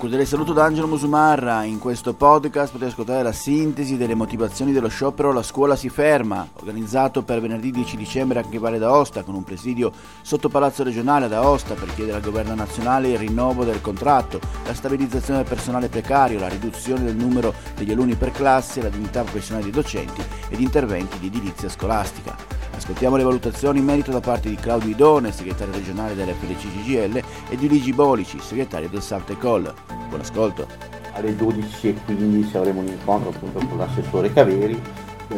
cordiale saluto da Angelo Musumarra. In questo podcast potete ascoltare la sintesi delle motivazioni dello sciopero La scuola si ferma, organizzato per venerdì 10 dicembre anche in Valle d'Aosta, con un presidio sotto Palazzo Regionale ad Aosta per chiedere al governo nazionale il rinnovo del contratto, la stabilizzazione del personale precario, la riduzione del numero degli alunni per classe, la dignità professionale dei docenti ed interventi di edilizia scolastica. Ascoltiamo le valutazioni in merito da parte di Claudio Idone, segretario regionale dell'FDC GGL, e di Luigi Bolici, segretario del Sante Col. Buon ascolto. Alle 12.15 avremo un incontro appunto con l'assessore Caveri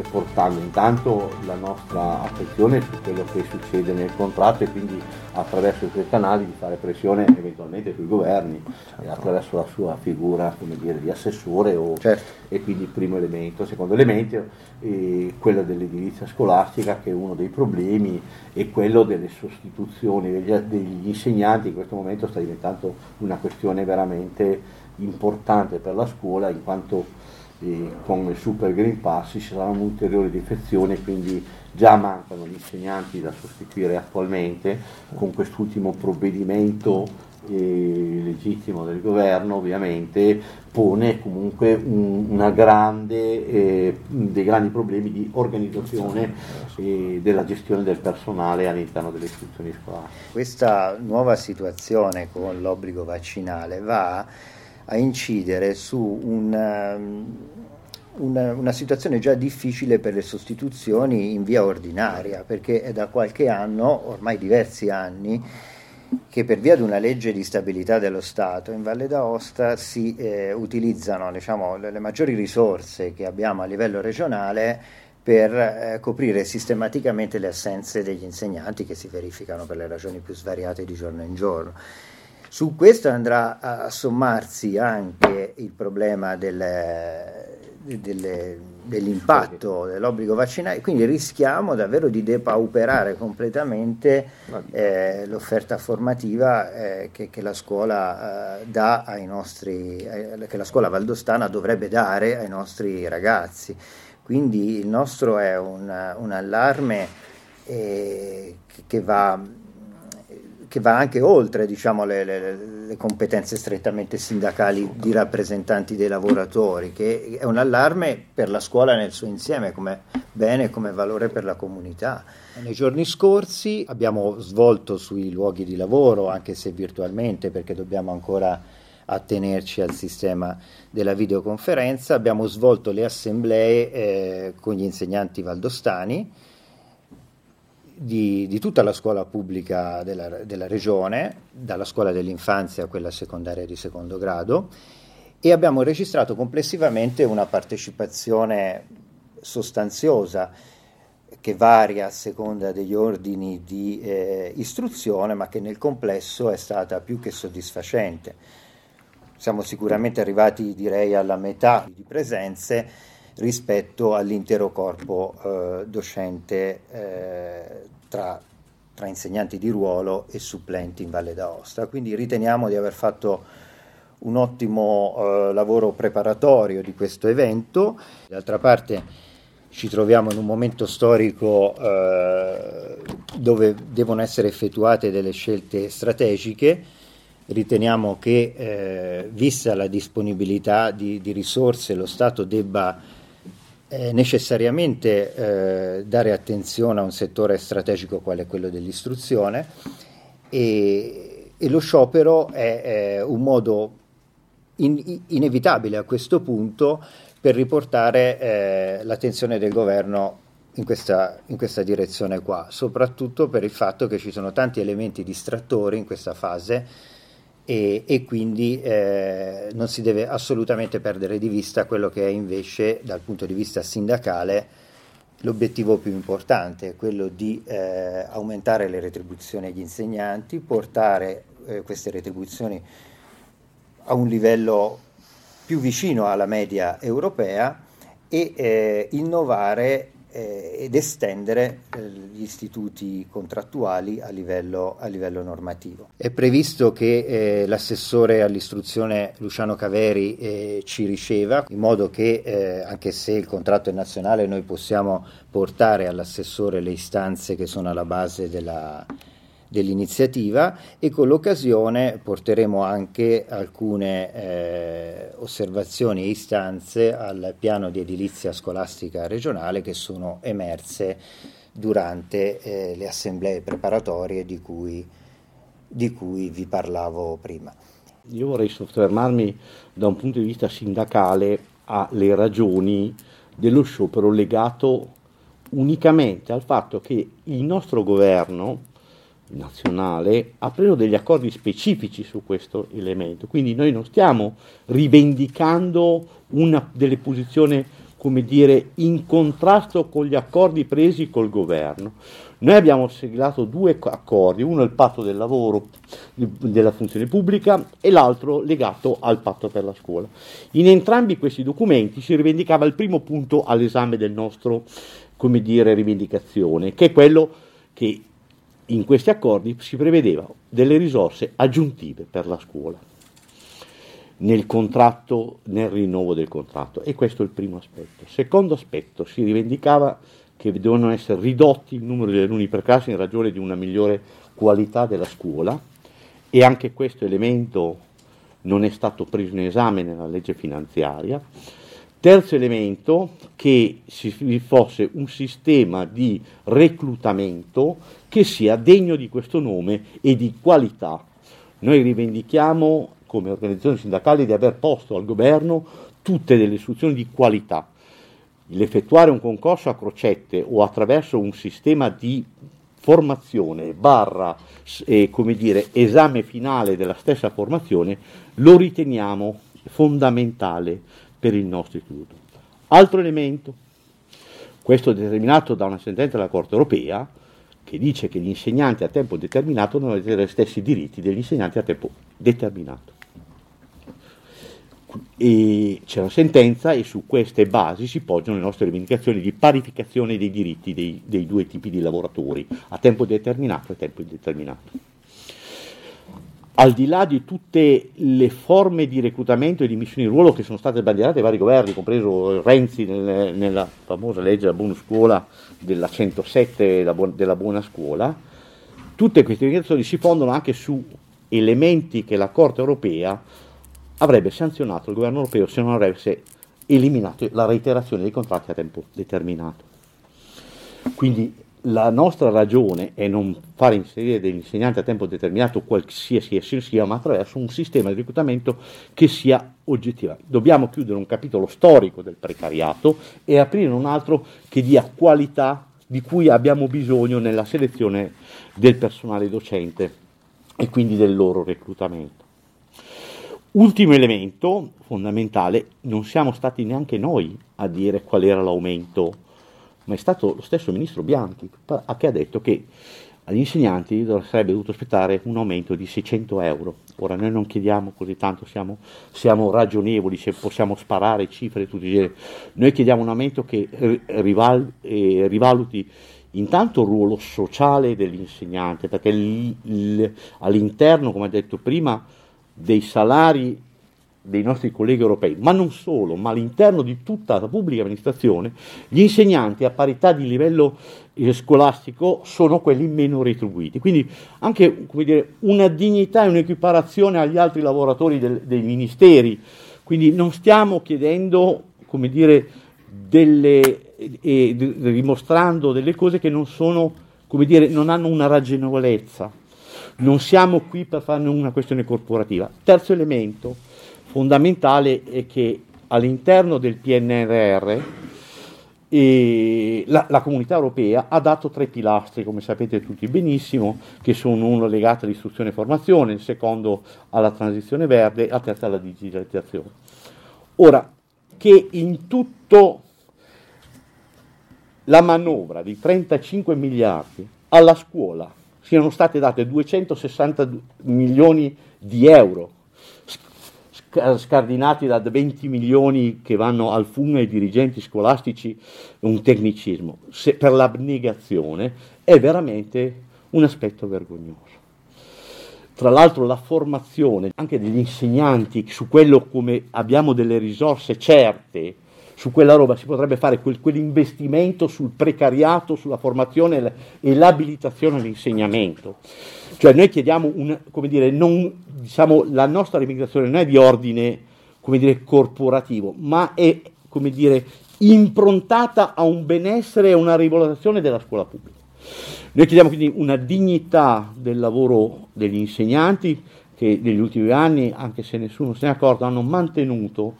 portando intanto la nostra attenzione su quello che succede nel contratto e quindi attraverso i suoi canali di fare pressione eventualmente sui governi certo. attraverso la sua figura come dire, di assessore o, certo. e quindi primo elemento. Secondo elemento è quello dell'edilizia scolastica che è uno dei problemi e quello delle sostituzioni degli, degli insegnanti in questo momento sta diventando una questione veramente importante per la scuola in quanto con il Super Green Pass ci saranno ulteriori defezioni quindi già mancano gli insegnanti da sostituire attualmente con quest'ultimo provvedimento eh, legittimo del governo ovviamente pone comunque un, grande, eh, dei grandi problemi di organizzazione e della gestione del personale all'interno delle istituzioni scolastiche. Questa nuova situazione con l'obbligo vaccinale va a incidere su un, um, una, una, situazione già difficile per le sostituzioni in via ordinaria, perché è da qualche anno, ormai diversi anni, che per via di una legge di stabilità dello Stato in Valle d'Aosta si eh, utilizzano diciamo, le, le, maggiori risorse che abbiamo a livello regionale per eh, coprire sistematicamente le assenze degli insegnanti che si verificano per le ragioni più svariate di giorno in giorno. Su questo andrà a sommarsi anche il problema del, delle, dell'impatto dell'obbligo vaccinale, quindi rischiamo davvero di depauperare completamente eh, l'offerta formativa eh, che, che, la scuola eh, dà ai nostri, eh, che la scuola valdostana dovrebbe dare ai nostri ragazzi. Quindi il nostro è un, un allarme eh, che va che va anche oltre diciamo, le, le, le, competenze strettamente sindacali di rappresentanti dei lavoratori, che è un allarme per la scuola nel suo insieme come bene come valore per la comunità. Nei giorni scorsi abbiamo svolto sui luoghi di lavoro, anche se virtualmente, perché dobbiamo ancora attenerci al sistema della videoconferenza, abbiamo svolto le assemblee eh, con gli insegnanti valdostani di, di, tutta la scuola pubblica della, della, regione, dalla scuola dell'infanzia a quella secondaria di secondo grado, e abbiamo registrato complessivamente una partecipazione sostanziosa che varia a seconda degli ordini di eh, istruzione, ma che nel complesso è stata più che soddisfacente. Siamo sicuramente arrivati, direi, alla metà di presenze rispetto all'intero corpo eh, docente eh, tra, tra, insegnanti di ruolo e supplenti in Valle d'Aosta. Quindi riteniamo di aver fatto un ottimo eh, lavoro preparatorio di questo evento. D'altra parte ci troviamo in un momento storico eh, dove devono essere effettuate delle scelte strategiche. Riteniamo che, eh, vista la disponibilità di, di risorse, lo Stato debba necessariamente eh, dare attenzione a un settore strategico quale quello dell'istruzione e, e lo sciopero è, è un modo in, inevitabile a questo punto per riportare eh, l'attenzione del governo in questa, in questa, direzione qua, soprattutto per il fatto che ci sono tanti elementi distrattori in questa fase e, e quindi eh, non si deve assolutamente perdere di vista quello che è invece dal punto di vista sindacale l'obiettivo più importante, quello di eh, aumentare le retribuzioni agli insegnanti, portare eh, queste retribuzioni a un livello più vicino alla media europea e eh, innovare eh, ed estendere eh, gli istituti contrattuali a livello, a livello, normativo. È previsto che eh, l'assessore all'istruzione Luciano Caveri eh, ci riceva, in modo che eh, anche se il contratto è nazionale noi possiamo portare all'assessore le istanze che sono alla base della, dell'iniziativa e con l'occasione porteremo anche alcune eh, osservazioni e istanze al piano di edilizia scolastica regionale che sono emerse durante eh, le assemblee preparatorie di cui, di cui vi parlavo prima. Io vorrei soffermarmi da un punto di vista sindacale alle ragioni dello sciopero legato unicamente al fatto che il nostro governo nazionale ha preso degli accordi specifici su questo elemento, quindi noi non stiamo rivendicando una delle posizioni come dire, in contrasto con gli accordi presi col governo. Noi abbiamo siglato due accordi, uno è il patto del lavoro della funzione pubblica e l'altro legato al patto per la scuola. In entrambi questi documenti si rivendicava il primo punto all'esame del nostro, come dire, rivendicazione, che è quello che in questi accordi si prevedeva delle risorse aggiuntive per la scuola nel contratto, nel rinnovo del contratto. E questo è il primo aspetto. Secondo aspetto, si rivendicava che devono essere ridotti il numero degli alunni per classe in ragione di una migliore qualità della scuola e anche questo elemento non è stato preso in esame nella legge finanziaria. Terzo elemento, che ci fosse un sistema di reclutamento che sia degno di questo nome e di qualità. Noi rivendichiamo come organizzazioni sindacali di aver posto al governo tutte delle istruzioni di qualità. L'effettuare un concorso a crocette o attraverso un sistema di formazione barra eh, come dire, esame finale della stessa formazione lo riteniamo fondamentale per il nostro istituto. Altro elemento, questo determinato da una sentenza della Corte europea, che dice che gli insegnanti a tempo determinato devono avere gli stessi diritti degli insegnanti a tempo determinato e c'è una sentenza e su queste basi si poggiano le nostre rivendicazioni di parificazione dei diritti dei, dei due tipi di lavoratori, a tempo determinato e a tempo indeterminato. Al di là di tutte le forme di reclutamento e di missioni in ruolo che sono state bandierate dai vari governi, compreso Renzi nel, nella famosa legge della buona scuola della 107 della buona scuola, tutte queste rivendicazioni si fondano anche su elementi che la Corte europea avrebbe sanzionato il governo europeo se non avesse eliminato la reiterazione dei contratti a tempo determinato. Quindi la nostra ragione è non fare inserire degli insegnanti a tempo determinato qualsiasi esso sia, ma attraverso un sistema di reclutamento che sia oggettivo. Dobbiamo chiudere un capitolo storico del precariato e aprire un altro che dia qualità di cui abbiamo bisogno nella selezione del personale docente e quindi del loro reclutamento. Ultimo elemento fondamentale, non siamo stati neanche noi a dire qual era l'aumento, ma è stato lo stesso ministro Bianchi che ha detto che agli insegnanti sarebbe dovuto aspettare un aumento di 600 euro. Ora noi non chiediamo così tanto, siamo, siamo ragionevoli, se possiamo sparare cifre tutti i giorni. Noi chiediamo un aumento che rival, eh, rivaluti intanto il ruolo sociale dell'insegnante, perché l, l, all'interno, come ha detto prima, dei salari dei nostri colleghi europei, ma non solo, ma all'interno di tutta la pubblica amministrazione, gli insegnanti a parità di livello eh, scolastico sono quelli meno retribuiti. Quindi anche dire, una dignità e un'equiparazione agli altri lavoratori del, dei ministeri. Quindi non stiamo chiedendo, come dire, delle, eh, dimostrando delle cose che non sono, come dire, non hanno una ragionevolezza non siamo qui per fare una questione corporativa. Terzo elemento fondamentale è che all'interno del PNRR eh, la, la, comunità europea ha dato tre pilastri, come sapete tutti benissimo, che sono uno legato all'istruzione e formazione, il secondo alla transizione verde e il terzo alla digitalizzazione. Ora, che in tutto la manovra di 35 miliardi alla scuola siano state date 260 milioni di euro, scardinati da 20 milioni che vanno al FUN ai dirigenti scolastici, un tecnicismo, Se per l'abnegazione è veramente un aspetto vergognoso. Tra l'altro la formazione anche degli insegnanti su quello come abbiamo delle risorse certe su quella roba si potrebbe fare quel, quell'investimento sul precariato, sulla formazione e l'abilitazione all'insegnamento. Cioè noi chiediamo, un, come dire, non, diciamo, la nostra rimmigrazione non è di ordine, come dire, corporativo, ma è, come dire, improntata a un benessere e a una rivalutazione della scuola pubblica. Noi chiediamo quindi una dignità del lavoro degli insegnanti che negli ultimi anni, anche se nessuno se ne è accorto, hanno mantenuto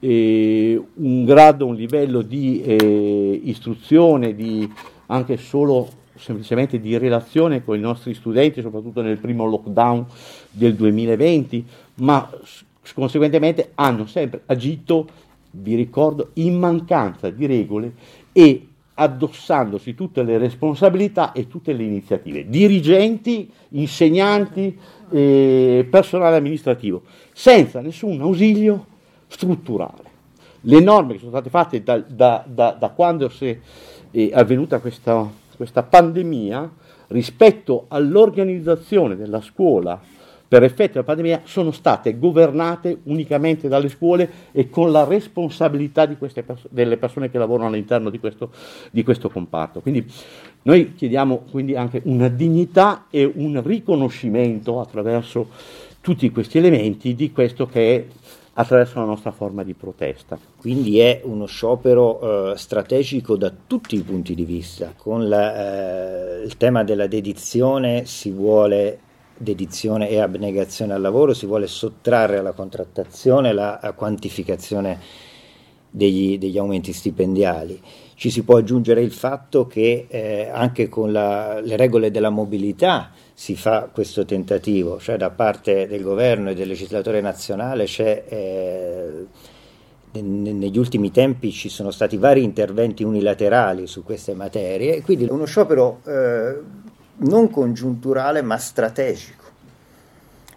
eh, un grado, un livello di eh, istruzione, di, anche solo semplicemente di relazione con i nostri studenti, soprattutto nel primo lockdown del 2020, ma conseguentemente hanno sempre agito, vi ricordo, in mancanza di regole e addossandosi tutte le responsabilità e tutte le iniziative, dirigenti, insegnanti, eh, personale amministrativo, senza nessun ausilio strutturale. Le norme che sono state fatte da, da, da, da quando è avvenuta questa, questa pandemia rispetto all'organizzazione della scuola per effetto della pandemia sono state governate unicamente dalle scuole e con la responsabilità pers- delle persone che lavorano all'interno di questo, di questo comparto. Quindi noi chiediamo quindi anche una dignità e un riconoscimento attraverso tutti questi elementi di questo che è attraverso la nostra forma di protesta. Quindi è uno sciopero eh, strategico da tutti i punti di vista. Con la, eh, il tema della dedizione si vuole dedizione e abnegazione al lavoro, si vuole sottrarre alla contrattazione la quantificazione degli, degli aumenti stipendiali. Ci si può aggiungere il fatto che eh, anche con la, le regole della mobilità si fa questo tentativo, cioè da parte del governo e del legislatore nazionale c'è... Eh, negli ultimi tempi ci sono stati vari interventi unilaterali su queste materie quindi uno sciopero eh, non congiunturale ma strategico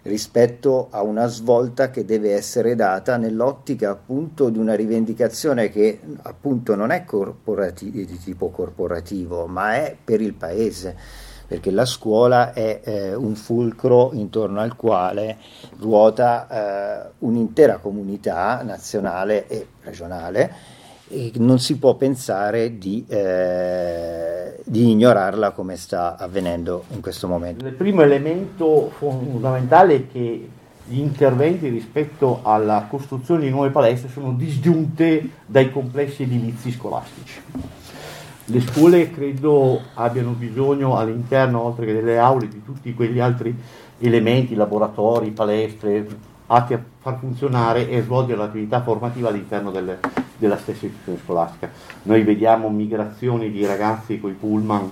rispetto a una svolta che deve essere data nell'ottica appunto di una rivendicazione che appunto non è corporati- di tipo corporativo ma è per il paese perché la scuola è eh, un fulcro intorno al quale ruota eh, un'intera comunità nazionale e regionale non si può pensare di, eh, di, ignorarla come sta avvenendo in questo momento. Il primo elemento fondamentale è che gli interventi rispetto alla costruzione di nuove palestre sono disgiunte dai complessi edilizi scolastici. Le scuole credo abbiano bisogno all'interno, oltre che delle aule, di tutti quegli altri elementi, laboratori, palestre, atti a far funzionare e svolgere l'attività formativa all'interno delle, della stessa istituzione scolastica. Noi vediamo migrazioni di ragazzi con i pullman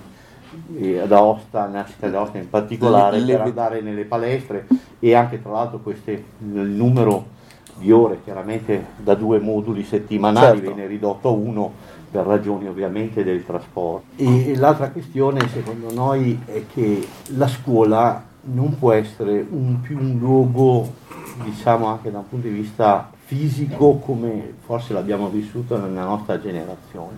eh, ad Aosta, nella città di Aosta in particolare, le, le, per andare nelle palestre e anche tra l'altro queste, il numero di ore chiaramente da due moduli settimanali certo. viene ridotto a uno per ragioni ovviamente del trasporto. E l'altra questione secondo noi è che la scuola non può essere un, più un luogo, diciamo anche da un punto di vista fisico come forse l'abbiamo vissuto nella nostra generazione.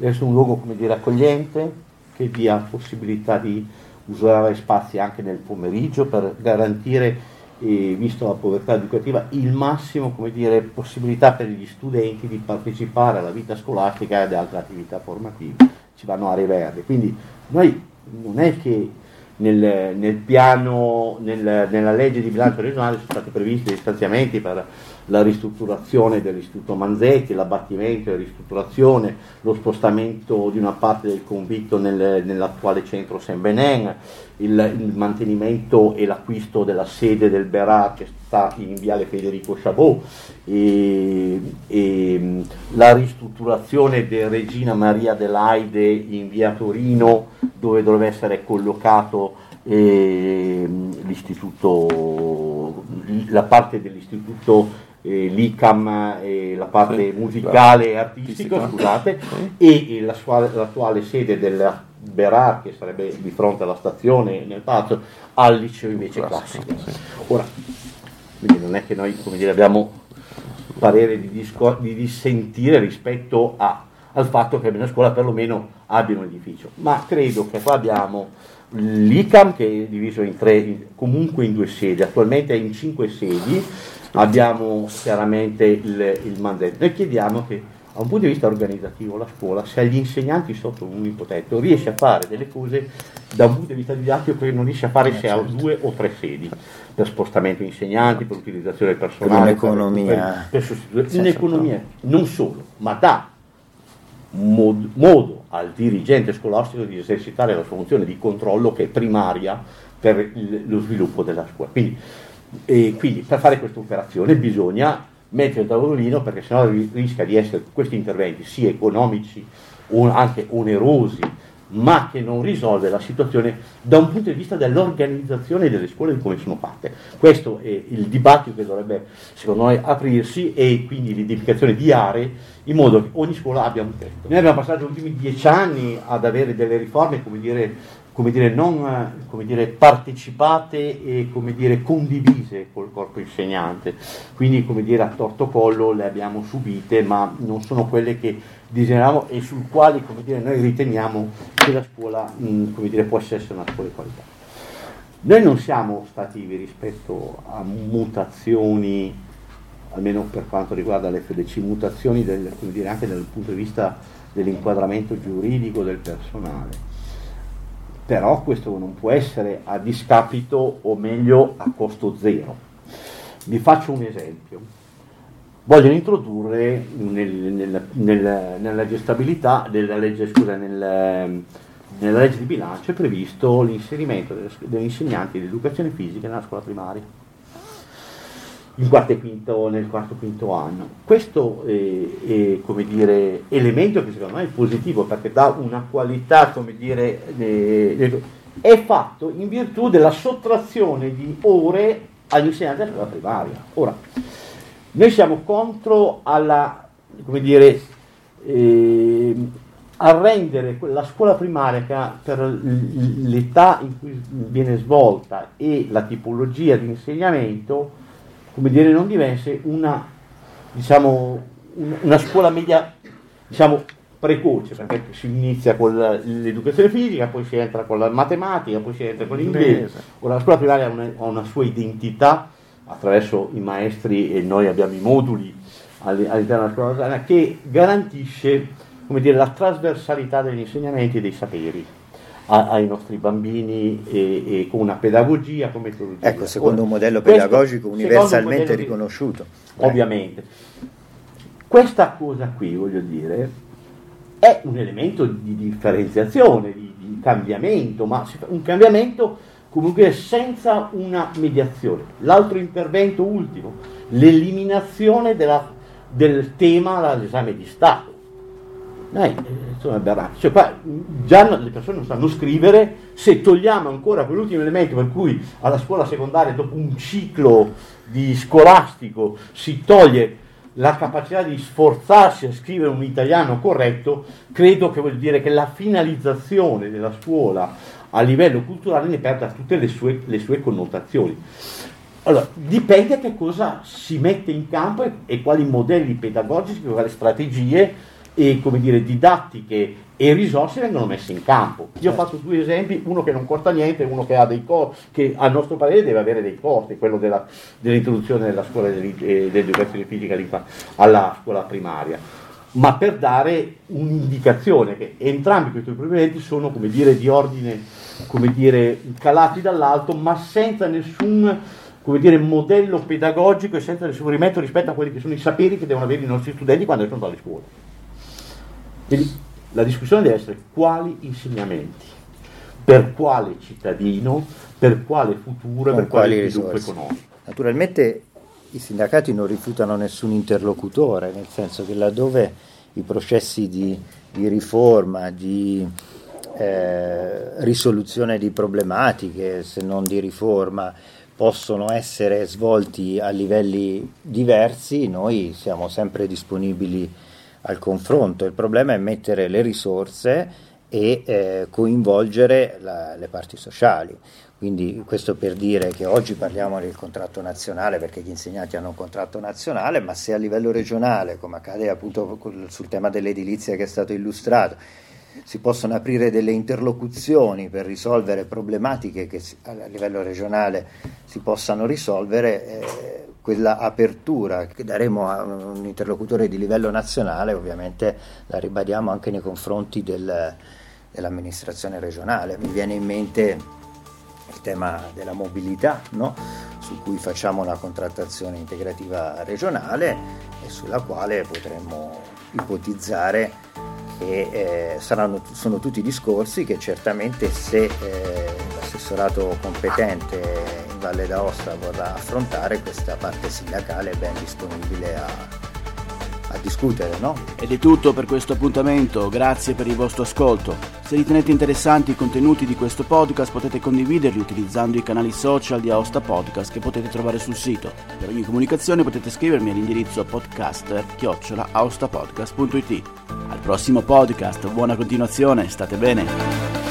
Essere un luogo come dire accogliente, che dia possibilità di usare spazi anche nel pomeriggio per garantire, eh, visto la povertà educativa, il massimo come dire, possibilità per gli studenti di partecipare alla vita scolastica e ad altre attività formative. Ci vanno aree verdi. Quindi noi non è che nel, nel piano, nel, nella legge di bilancio regionale sono stati previsti dei stanziamenti per la ristrutturazione dell'istituto Manzetti, l'abbattimento e ristrutturazione, lo spostamento di una parte del convitto nel, nell'attuale centro Saint Benin, il, il, mantenimento e l'acquisto della sede del Berà che sta in viale Federico Chabot, e, e, la ristrutturazione del Regina Maria dell'Aide in via Torino dove dovrebbe essere collocato eh, l'istituto, la parte dell'istituto eh, l'ICAM, eh, la parte sì, musicale e artistica, scusate, sì. e, la sua, l'attuale sede del Berar, che sarebbe di fronte alla stazione nel palazzo, al liceo invece classico. classico. Sì. Ora, quindi non è che noi come dire, abbiamo parere di, discor- di dissentire rispetto a, al fatto che nella scuola perlomeno abbia un edificio, ma credo che qua abbiamo l'ICAM che è diviso in tre, comunque in due sedi, attualmente è in cinque sedi, abbiamo chiaramente il, il mandato. Noi chiediamo che da un punto di vista organizzativo la scuola, se agli insegnanti sotto un unico tetto riesce a fare delle cose da un punto di vista didattico che non riesce a fare se ha due o tre sedi, per spostamento di insegnanti, per utilizzazione del personale, per per, per, per un'economia non solo, ma dà mod, modo al dirigente scolastico di esercitare la sua funzione di controllo che è primaria per il, lo sviluppo della scuola. Quindi, quindi per fare questa operazione bisogna mettere il tavolino perché sennò rischia di essere questi interventi sia economici o anche onerosi ma che non risolve la situazione da un punto di vista dell'organizzazione delle scuole di come sono fatte. Questo è il dibattito che dovrebbe, secondo noi, aprirsi e quindi l'identificazione di aree in modo che ogni scuola abbia un tetto. Noi abbiamo passato gli ultimi dieci anni ad avere delle riforme, come dire, come dire, non come dire, partecipate e come dire, condivise col corpo insegnante. Quindi come dire, a torto collo le abbiamo subite, ma non sono quelle che disegniamo e sul quali come dire, noi riteniamo che la scuola mh, come dire, può essere una scuola di qualità. Noi non siamo stativi rispetto a mutazioni, almeno per quanto riguarda l'FDC, mutazioni del, dire, anche dal punto di vista dell'inquadramento giuridico del personale però questo non può essere a discapito o meglio a costo zero. Vi faccio un esempio. Vogliono introdurre nel, nel, nel, nella gestabilità della legge, scusa, nella legge di bilancio è previsto l'inserimento degli insegnanti di educazione fisica nella scuola primaria quarto quinto, nel quarto e quinto anno. Questo è, è dire, elemento che secondo me è positivo perché dà una qualità, come dire, è fatto in virtù della sottrazione di ore agli insegnanti della scuola primaria. Ora, noi siamo contro alla, come dire, eh, a rendere la scuola primaria per l'età in cui viene svolta e la tipologia di insegnamento come dire, non divenne una, diciamo, una scuola media diciamo, precoce, perché si inizia con l'educazione fisica, poi si entra con la matematica, poi si entra con l'inglese. Ora la scuola primaria ha una, ha una sua identità attraverso i maestri e noi abbiamo i moduli all'interno della scuola primaria che garantisce dire, la trasversalità degli insegnamenti e dei saperi a, ai nostri bambini e, e, con una pedagogia con metodologia. Ecco, secondo un modello pedagogico questo, universalmente modello riconosciuto. Di, ovviamente. Questa cosa qui, voglio dire, è un elemento di differenziazione, di, di cambiamento, ma un cambiamento comunque senza una mediazione. L'altro intervento ultimo, l'eliminazione della, del tema dall'esame di Stato eh, insomma, aberrante. Cioè, già le persone non sanno scrivere, se togliamo ancora quell'ultimo elemento per cui alla scuola secondaria, dopo un ciclo di scolastico, si toglie la capacità di sforzarsi a scrivere un italiano corretto, credo che vuol dire che la finalizzazione della scuola a livello culturale ne perda tutte le sue, le sue connotazioni. Allora, dipende che cosa si mette in campo e, e quali modelli pedagogici, quali strategie e come dire, didattiche e risorse vengono messe in campo. Io ho certo. fatto due esempi, uno che non costa niente e uno che ha dei costi, che a nostro parere deve avere dei costi, quello della, dell'introduzione della scuola eh, dell'educazione fisica alla scuola primaria, ma per dare un'indicazione che entrambi questi provvedimenti sono come dire, di ordine come dire, calati dall'alto, ma senza nessun come dire, modello pedagogico e senza nessun rimetto rispetto a quelli che sono i saperi che devono avere i nostri studenti quando escono dalle scuole. Quindi la discussione deve essere quali insegnamenti, per quale cittadino, per quale futuro, per quale sviluppo economico. Naturalmente i sindacati non rifiutano nessun interlocutore, nel senso che laddove i processi di, di riforma, di eh, risoluzione di problematiche, se non di riforma, possono essere svolti a livelli diversi, noi siamo sempre disponibili al confronto, il problema è mettere le risorse e eh, coinvolgere la, le parti sociali. Quindi questo per dire che oggi parliamo del contratto nazionale perché gli insegnanti hanno un contratto nazionale, ma se a livello regionale, come accade appunto sul tema dell'edilizia che è stato illustrato, si possono aprire delle interlocuzioni per risolvere problematiche che a livello regionale si possano risolvere, eh, quella apertura che daremo a un interlocutore di livello nazionale ovviamente la ribadiamo anche nei confronti del, dell'amministrazione regionale. Mi viene in mente il tema della mobilità, no? su cui facciamo una contrattazione integrativa regionale e sulla quale potremmo ipotizzare che eh, saranno, sono tutti discorsi che certamente se eh, l'assessorato competente Valle d'Aosta vorrà affrontare questa parte sindacale ben disponibile a, a discutere, no? Ed è tutto per questo appuntamento, grazie per il vostro ascolto. Se ritenete interessanti i contenuti di questo podcast potete condividerli utilizzando i canali social di Aosta Podcast che potete trovare sul sito. Per ogni comunicazione potete scrivermi all'indirizzo podcaster-aostapodcast.it. Al prossimo podcast, buona continuazione, state bene!